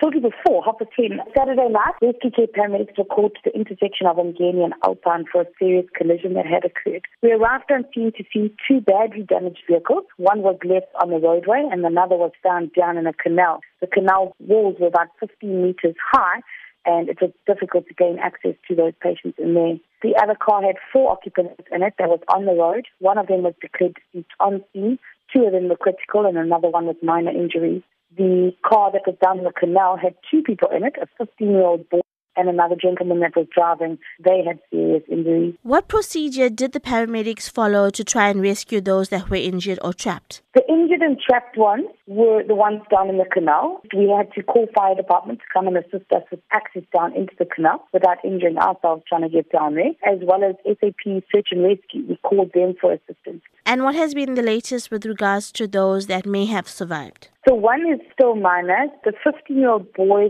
told you before, half past 10. Saturday night, rescue care paramedics were called to the intersection of Umgeni and Alpine for a serious collision that had occurred. We arrived on scene to see two badly damaged vehicles. One was left on the roadway and another was found down in a canal. The canal walls were about 15 meters high and it was difficult to gain access to those patients in there. The other car had four occupants in it that was on the road. One of them was declared deceased on scene. Two of them were critical and another one with minor injuries. The car that was down in the canal had two people in it, a 15-year-old boy and another gentleman that was driving. They had serious injuries. What procedure did the paramedics follow to try and rescue those that were injured or trapped? The injured and trapped ones were the ones down in the canal. We had to call fire department to come and assist us with access down into the canal without injuring ourselves trying to get down there, as well as SAP search and rescue. We called them for assistance. And what has been the latest with regards to those that may have survived? So one is still minor. The 15-year-old boy,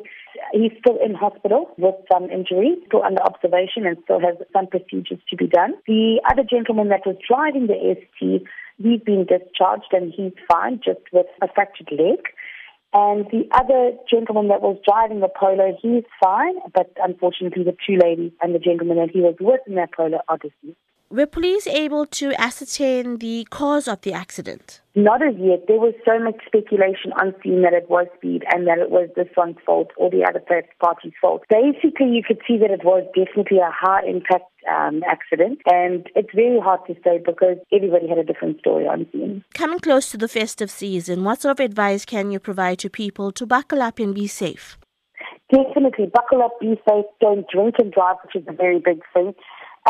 he's still in hospital with some injuries, still under observation and still has some procedures to be done. The other gentleman that was driving the ST, he's been discharged and he's fine, just with a fractured leg. And the other gentleman that was driving the Polo, he's fine, but unfortunately the two ladies and the gentleman that he was with in that Polo are deceased. Were police able to ascertain the cause of the accident? Not as yet. There was so much speculation on scene that it was speed and that it was this one's fault or the other party's fault. Basically, you could see that it was definitely a high impact um, accident, and it's very hard to say because everybody had a different story on scene. Coming close to the festive season, what sort of advice can you provide to people to buckle up and be safe? Definitely, buckle up, be safe, don't drink and drive, which is a very big thing.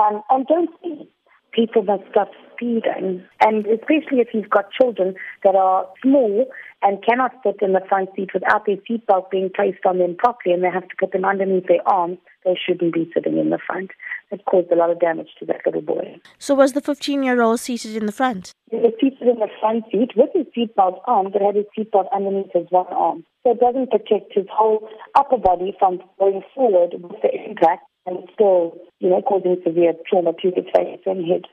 Um, and don't speed. People must stop speeding. And especially if you've got children that are small and cannot sit in the front seat without their seatbelt being placed on them properly and they have to put them underneath their arms, they shouldn't be sitting in the front. It caused a lot of damage to that little boy. So was the 15-year-old seated in the front? He was seated in the front seat with his seatbelt on, but had his seatbelt underneath his one arm. So it doesn't protect his whole upper body from going forward with the impact and still, you know, causing severe trauma to his face and head.